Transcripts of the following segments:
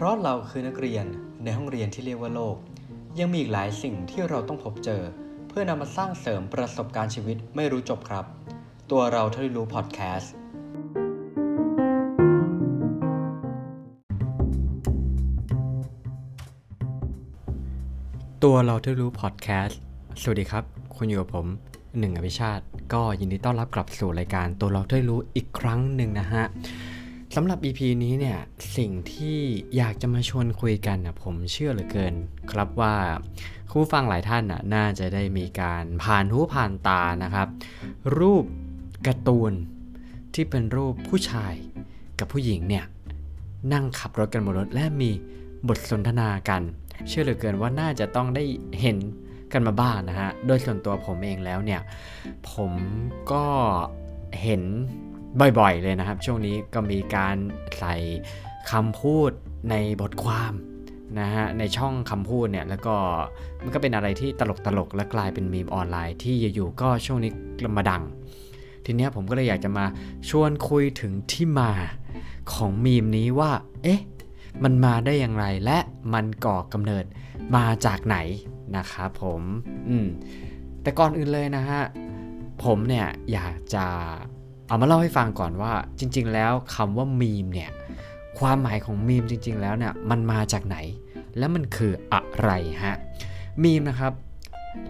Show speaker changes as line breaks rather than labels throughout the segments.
เพราะเราคือนักเรียนในห้องเรียนที่เรียกว่าโลก ยังมีอีกหลายสิ่งที่เราต้องพบเจอ เพื่อนำมาสร้างเสริมประสบการณ์ชีวิตไม่รู้จบครับ ตัวเราเท่าที่รู้พอดแคสต์ตัวเราที่รู้พอดแคสต์ สวัสดีครับ คุณอยู่กับผมหนึ่งอภิชาติ ก็ยินดีต้อนรับกลับสู่รายการตัวเราที่รู้อีกครั้งหนึ่งนะฮะ สำหรับ EP นี้เนี่ยสิ่งที่อยากจะมาชวนคุยกันนะผมเชื่อเหลือเกิน ครับว่าผู้ฟังหลายท่านน่ะน่าจะได้มีการผ่านหูผ่านตานะครับ รูปการ์ตูนที่เป็นรูปผู้ชายกับผู้หญิงเนี่ยนั่งขับรถกันบนรถและมีบทสนทนากัน เชื่อเหลือเกินว่าน่าจะต้องได้เห็นกันมาบ้างนะฮะ โดยส่วนตัวผมเองแล้วเนี่ย ผมก็เห็น บ่อยๆ เลยนะครับ ช่วงนี้ก็มีการใส่คำพูดในบทความนะฮะในช่องคำพูดเนี่ยแล้วก็มันก็เป็นอะไรที่ตลกๆและกลายเป็นมีมออนไลน์ที่อยู่ๆก็ช่วงนี้มาดัง ทีนี้ผมก็เลยอยากจะมาชวนคุยถึงที่มาของมีมนี้ว่า เอ๊ะ มันมาได้อย่างไรและมันก่อกำเนิดมาจากไหนนะครับผม อืมแต่ก่อนอื่นเลยนะฮะ ผมเนี่ยอยากจะ เอามาเล่าให้ฟังก่อนว่าจริง ๆ แล้วคำว่ามีมเนี่ยความหมายของมีมจริง ๆ แล้วเนี่ยมันมาจากไหน และมันคืออะไรฮะมีมนะครับ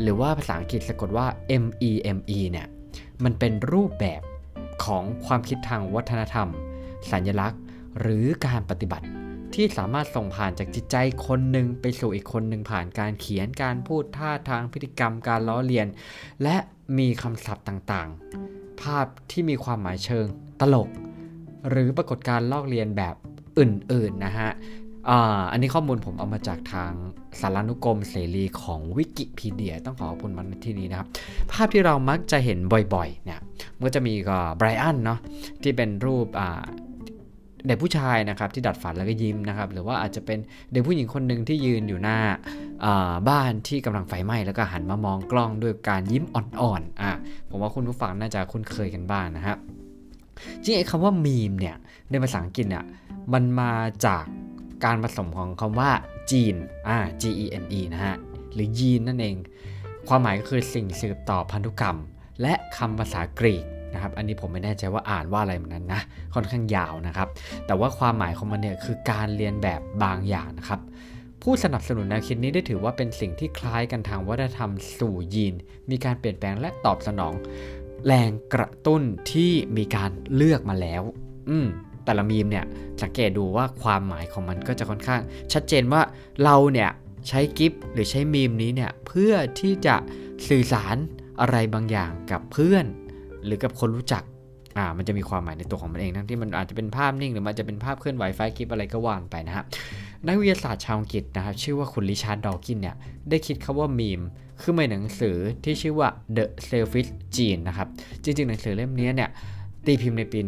หรือว่าภาษาอังกฤษสะกดว่า M E M E เนี่ยมันเป็นรูปแบบของความคิดทางวัฒนธรรม สัญลักษณ์ หรือการปฏิบัติที่สามารถส่งผ่านจากจิตใจคนหนึ่งไปสู่อีกคนหนึ่งผ่านการเขียนการพูดท่าทางพฤติกรรมการล้อเลียน และมีคำศัพท์ต่างๆ ภาพที่มีความหมายเชิงตลก หรือปรากฏการลอกเลียนแบบอื่นๆนะฮะอันนี้ข้อมูลผมเอามาจากทางสารานุกรมเสรีของวิกิพีเดีย ต้องขอขอบคุณมันที่นี้นะครับ ภาพที่เรามักจะเห็นบ่อยๆเนี่ยมันจะมีก็ไบรอันเนาะที่เป็นรูปอ่า เด็กผู้ชายนะครับที่ดัดฟันแล้วก็ยิ้มนะครับ หรือว่าอาจจะเป็นเด็กผู้หญิงคนหนึ่งที่ยืนอยู่หน้าบ้านที่กำลังไฟไหม้แล้วก็หันมามองกล้องด้วยการยิ้มอ่อนๆอะผมว่าคุณผู้ฟังน่าจะคุ้นเคยกันบ้างนะครับจริงไอ้คำว่ามีมเนี่ยในภาษาอังกฤษเนี่ยมันมาจากการผสมของคำว่าจีนอ่า G E N E นะฮะหรือยีนนั่นเอง ความหมายก็คือสิ่งสืบต่อพันธุกรรม และคำภาษากรีก นะครับ อันนี้ผมไม่แน่ใจว่าอ่านว่าอะไรเหมือนนั้นนะ ค่อนข้างยาวนะครับ แต่ว่าความหมายของมันเนี่ยคือการเรียนแบบบางอย่างนะครับผู้สนับสนุนแนวคิดนี้ได้ถือว่าเป็นสิ่งที่คล้ายกันทางวัฒนธรรมสู่ยีน มีการเปลี่ยนแปลงและตอบสนอง แรงกระตุ้นที่มีการเลือกมาแล้ว อืมแต่ละมีมเนี่ยสังเกตดูว่าความหมายของมันก็จะค่อนข้าง ชัดเจนว่าเราเนี่ยใช้ GIF หรือใช้มีมนี้เนี่ยเพื่อที่จะสื่อสารอะไรบางอย่างกับเพื่อน หรือกับคนรู้จักอ่ามันจะมีความหมายในตัวของมันเองทั้งที่มันอาจจะเป็นภาพนิ่ง หรือมันจะเป็นภาพเคลื่อนไหวไฟล์คลิปอะไรก็ว่ากันไปนะฮะนักวิทยาศาสตร์ชาวอังกฤษนะครับชื่อว่าคุณริชาร์ดดอว์กินส์เนี่ยได้คิดคำว่ามีมคือในหนังสือที่ชื่อว่า The Selfish Gene นะครับจริงๆ หนังสือเล่มนี้เนี่ยตีพิมพ์ในปี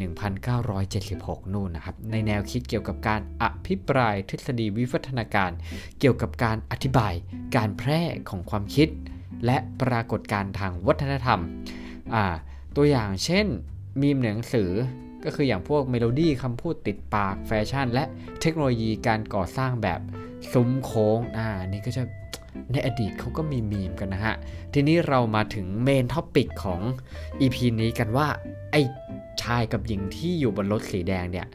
1976 นู่นนะครับ ในแนวคิดเกี่ยวกับการอภิปรายทฤษฎีวิวัฒนาการ เกี่ยวกับการอธิบายการแพร่ของความคิด และปรากฏการณ์ทางวัฒนธรรมอ่า ตัวอย่างเช่นมีมหนังสือก็คืออย่างพวกเมโลดี้คำพูดติดปากแฟชั่น และเทคโนโลยีการก่อสร้างแบบซุ้มโค้งอ่านี่ก็จะในอดีตเขาก็มีมีมกันนะฮะ ทีนี้เรามาถึง main topic ของ EP นี้กันว่า ไอ้ชายกับหญิงที่อยู่บนรถสีแดงเนี่ย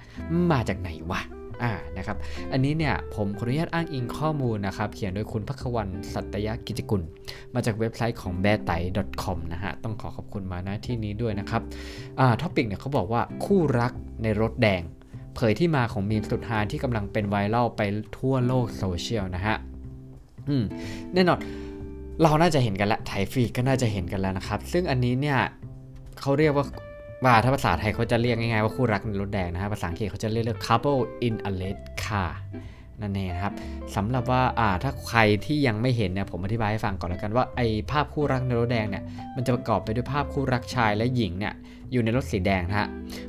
มาจากไหนวะ อ่านะครับอันนี้เนี่ยผมขออนุญาตอ้างอิงข้อมูลนะครับ เขียนโดยคุณพักวันสัตยกิจกุล มาจากเว็บไซต์ของ b e t a i com นะฮะต้องขอขอบคุณมาณที่นี้ด้วยนะครับอ่า topic เนี่ยเขาบอกว่าคู่รักในรถแดง เผยที่มาของมีมสุดฮาที่กำลังเป็นไวรัลไปทั่วโลกโซเชียลนะฮะอืมแน่นอนเราน่าจะเห็นกันแล้วในฟีดก็น่าจะเห็นกันแล้วนะครับ ซึ่งอันนี้เนี่ยเขาเรียกว่า ว่าถ้าภาษาไทยเขาจะเรียกง่ายๆว่าคู่รักในรถแดงนะฮะภาษาอังกฤษเขาจะเรียก couple in a red car นั่นเองนะครับสำหรับว่าอ่าถ้าใครที่ยังไม่เห็นเนี่ยผมอธิบายให้ฟังก่อนแล้วกันว่าไอ้ภาพคู่รักในรถแดงเนี่ยมันจะประกอบไปด้วยภาพคู่รักชายและหญิงเนี่ยอยู่ในรถสีแดงนะฮะ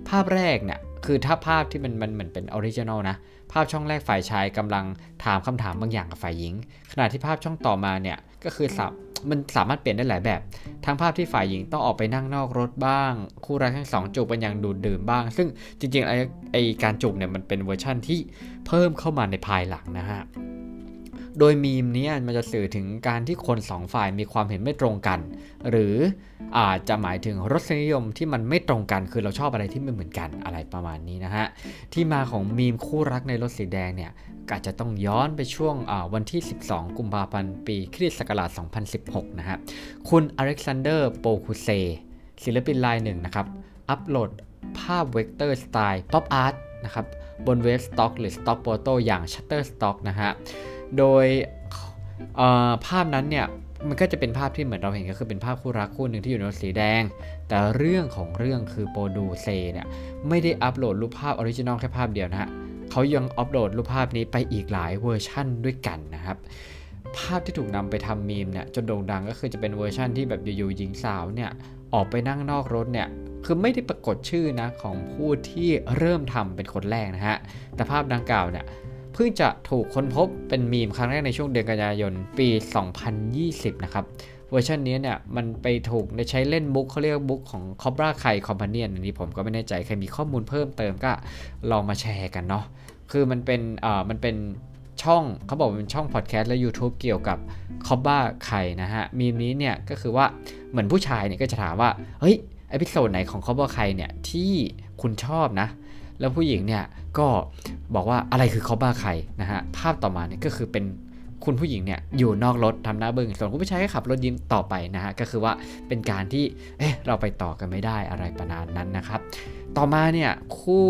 ภาพแรกเนี่ยคือถ้าภาพที่มันมันเหมือนเป็น original นะภาพช่องแรกฝ่ายชายกำลังถามคำถามบางอย่างกับฝ่ายหญิง ขณะที่ภาพช่องต่อมาเนี่ยก็คือสับ มันสามารถเปลี่ยนได้หลายแบบ ทั้งภาพที่ฝ่ายหญิงต้องออกไปนั่งนอกรถบ้าง คู่รักทั้งสองจูบกันอย่างดูดดื่มบ้าง ซึ่งจริงๆไอ้ไอการจูบเนี่ยมันเป็นเวอร์ชั่นที่เพิ่มเข้ามาในภายหลังนะฮะ โดยมีมนี้มันจะสื่อถึงการที่คนสองฝ่ายมีความเห็นไม่ตรงกัน หรืออาจจะหมายถึงรสนิยมที่มันไม่ตรงกัน คือเราชอบอะไรที่ไม่เหมือนกันอะไรประมาณนี้นะฮะ ที่มาของมีมคู่รักในรถสีแดงเนี่ยอาจจะต้องย้อนไปช่วงวันที่ 12 กุมภาพันธ์ ปีคริสต์ศักราช 2016 นะฮะ คุณอเล็กซานเดอร์โปคูเซศิลปินรายหนึ่งนะครับ อัปโหลดภาพเวกเตอร์สไตล์ป๊อปอาร์ตนะครับ บนเว็บสต็อกหรือสต็อกโ h โต้อย่าง Shutterstock นะฮะ โดยภาพนั้นเนี่ยมันก็จะเป็นภาพที่เหมือนเราเห็นก็คือเป็นภาพคู่รักคู่หนึ่งที่อยู่ในรถสีแดง แต่เรื่องของเรื่องคือโปรดูเซเนี่ยไม่ได้อัปโหลดรูปภาพ original แค่ภาพเดียวนะฮะเขายังอัปโหลดรูปภาพนี้ไปอีกหลายเวอร์ชั่นด้วยกันนะครับภาพที่ถูกนำไปทำมีมเนี่ยจนโด่งดังก็คือจะเป็นเวอร์ชั่นที่แบบอยู่ๆหญิงสาวเนี่ยออกไปนั่งนอกรถเนี่ย คือไม่ได้ปรากฏชื่อนะของผู้ที่เริ่มทำเป็นคนแรกนะฮะ แต่ภาพดังกล่าวเนี่ยเพิ่งจะถูกค้นพบเป็นมีมครั้งแรกในช่วงเดือนกันยายนปี 2020 นะครับเวอร์ชันนี้เนี่ยมันไปถูกใช้เฟซบุ๊กเขาเรียกเฟซบุ๊กของ Cobra Kai Companion อันนี้ผมก็ไม่แน่ใจ ใครมีข้อมูลเพิ่มเติมก็ลองมาแชร์กันเนาะคือมันเป็นอ่ามันเป็นช่องเขาบอกเป็นช่องพอดแคสต์และ YouTube เกี่ยวกับ Cobra Kai นะฮะมีมนี้เนี่ยก็คือว่าเหมือนผู้ชายเนี่ยก็จะถามว่า เฮ้ย episode ไหนของ Cobra Kai เนี่ยที่คุณชอบนะ แล้วผู้หญิงเนี่ยก็บอกว่าอะไรคือ Cobra Kaiนะฮะภาพต่อมาเนี่ยก็คือเป็นคุณผู้หญิงเนี่ยอยู่นอกรถทำหน้าบึง้งส่วนคุณผู้ชายก็ขับรถยิ้มต่อไปนะฮะก็คือว่าเป็นการที่เอ๊ะเราไปต่อกันไม่ได้อะไรประมาณนั้นนะครับ ต่อมาเนี่ยคู่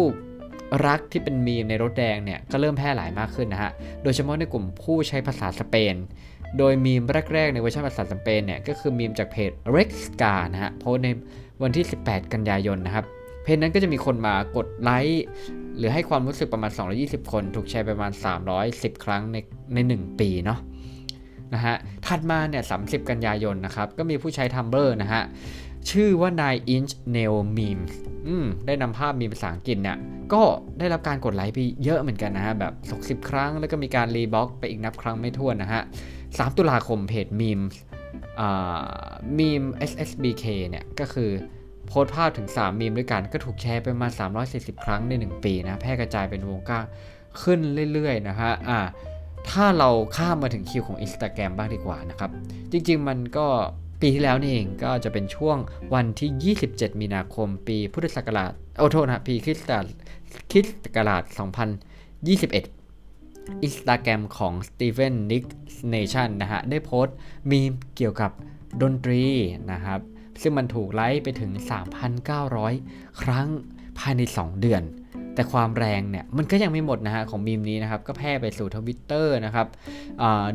รักที่เป็นมีมในรถแดงเนี่ยก็เริ่มแพร่หลายมากขึ้นนะฮะโดยเฉพาะในกลุ่มผู้ใช้ภาษาสเปน โดยมีมแรกๆในเวอร์ชันภาษาสเปนเนี่ยก็คือมีมจากเพจ Rex c a นะฮะโพสใน วันที่ 18 กันยายนนะครับ เพจนั้นก็จะมีคนมากดไลค์หรือให้ความรู้สึกประมาณ 220 คน ถูกแชร์ประมาณ 310 ครั้งในใน 1 ปีเนาะนะฮะถัดมาเนี่ย 30 กันยายนนะครับ ก็มีผู้ใช้ทัมเบอร์นะฮะ ชื่อว่า9 inch nail memes อืมได้นำภาพมีภาษาอังกฤษเนี่ย ก็ได้รับการกดไลค์ไปเยอะเหมือนกันนะฮะ แบบ 60 ครั้ง แล้วก็มีการรีบล็อกไปอีกนับครั้งไม่ถ้วนนะฮะ 3 ตุลาคมเพจ memes า meme ssbk เนี่ย ก็คือโพสภาพถึง 3 มีมด้วยกัน ก็ถูกแชร์ไปมา 340 ครั้งใน 1 ปีนะ แพร่กระจายเป็นวงกว้างขึ้นเรื่อยๆนะฮะอ่าถ้าเราข้ามมาถึงคิวของ Instagram บ้างดีกว่านะครับ จริงๆมันก็ปีที่แล้วนี่เองก็จะเป็นช่วงวันที่ 27 มีนาคม ปีพุทธศักราชโอ้โทษนะปีคริสต์คริสต์ศักราช2021 อินสตาแกรมของ Steven Nick Nation นะฮะ ได้โพสต์มีมเกี่ยวกับดนตรีนะครับ ซึ่งมันถูกไลค์ไปถึง 3,900 ครั้งภายใน 2 เดือน แต่ความแรงเนี่ย มันก็ยังไม่หมดนะฮะ ของมีมนี้นะครับ ก็แพร่ไปสู่ทวิตเตอร์นะครับ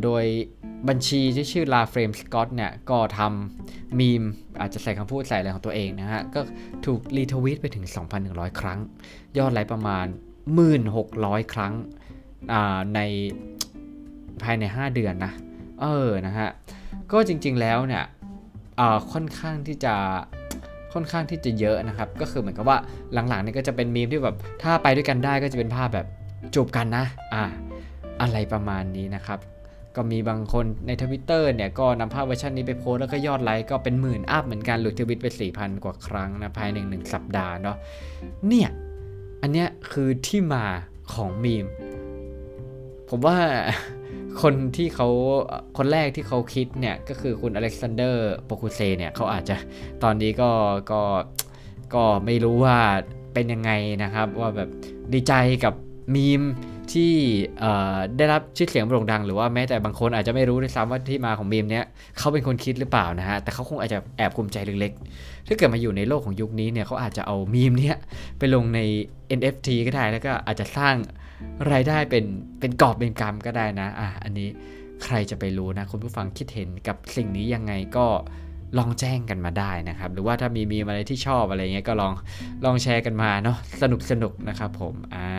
โดยบัญชีที่ชื่อลาเฟรมสกอตเนี่ย ก็ทำมีมอาจจะใส่คำพูดใส่อะไรของตัวเองนะฮะ ก็ถูกรีทวิตไปถึง 2,100 ครั้ง ยอดไลค์ประมาณ 1,600 ครั้ง ในภายใน 5 เดือนนะ เออ นะฮะ ก็จริงๆแล้วเนี่ยค่อนข้างที่จะค่อนข้างที่จะเยอะนะครับ ก็คือเหมือนกับว่าหลังๆนี่ก็จะเป็นมีมที่แบบถ้าไปด้วยกันได้ก็จะเป็นภาพแบบจูบกันนะ อ่า อะไรประมาณนี้นะครับ ก็มีบางคนในทวิตเตอร์เนี่ยก็นำภาพเวอร์ชันนี้ไปโพสต์แล้วก็ยอดไลค์ก็เป็นหมื่น up เหมือนกันรีทวิตไป 4,000 กว่าครั้งนะภายในหนึ่งสัปดาห์เนาะ เนี่ย อันเนี้ยคือที่มาของมีม ผมว่าคนที่เขาคนแรกที่เขาคิดเนี่ย ก็คือคุณอเล็กซานเดอร์โปคูเซเนี่ยเขาอาจจะตอนนี้ก็ก็ก็ไม่รู้ว่าเป็นยังไงนะครับ ว่าแบบดีใจกับมีมที่ได้รับชื่อเสียงโด่งดัง หรือว่าแม้แต่บางคนอาจจะไม่รู้ด้วยซ้ำว่าที่มาของมีมเนี้ยเขาเป็นคนคิดหรือเปล่านะฮะ แต่เขาคงอาจจะแอบภูมิใจเล็กๆ ถ้าเกิดมาอยู่ในโลกของยุคนี้เนี่ยเขาอาจจะเอามีมเนี้ยไปลงใน NFT ก็ได้แล้วก็อาจจะสร้าง รายได้เป็นเป็นกอบเป็นกรรมก็ได้นะอะอันนี้ใครจะไปรู้นะคุณผู้ฟังคิดเห็นกับสิ่งนี้ยังไงก็ลองแจ้งกันมาได้นะครับ หรือว่าถ้ามีมีอะไรที่ชอบอะไรเงี้ยก็ลองลองแชร์กันมาเนาะสนุกสนุกนะครับผมอ่า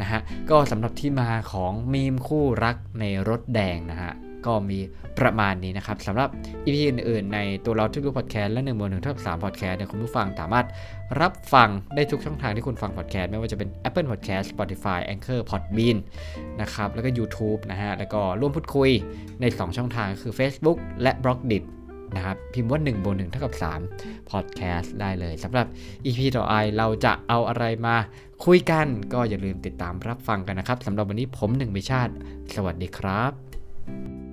นะฮะก็สำหรับที่มาของมีมคู่รักในรถแดงนะฮะ ก็มีประมาณนี้นะครับสำหรับ EP อื่นๆ ในตัวเราทุกรูพอดแคสต์และ1นึ่งบนหนึ่งเท่ากับสามพอดแคสต์เนี่ยคุณผู้ฟังสามารถรับฟังได้ทุกช่องทางที่คุณฟังพอดแคสต์ไม่ว่าจะเป็น Apple Podcast Spotify Anchor Podbean นะครับแล้วก็ YouTube นะฮะแล้วก็ร่วมพูดคุยใน 2 ช่องทางคือ Facebook และ b l o g d i t นะครับพิมพ์ว่า1บน1เท่ากับ3 Podcast ได้เลยสำหรับ EP ต่อไปเราจะเอาอะไรมาคุยกัน ก็อย่าลืมติดตามรับฟังกันนะครับสำหรับวันนี้ผมหนึ่งมิชาติ สวัสดีครับ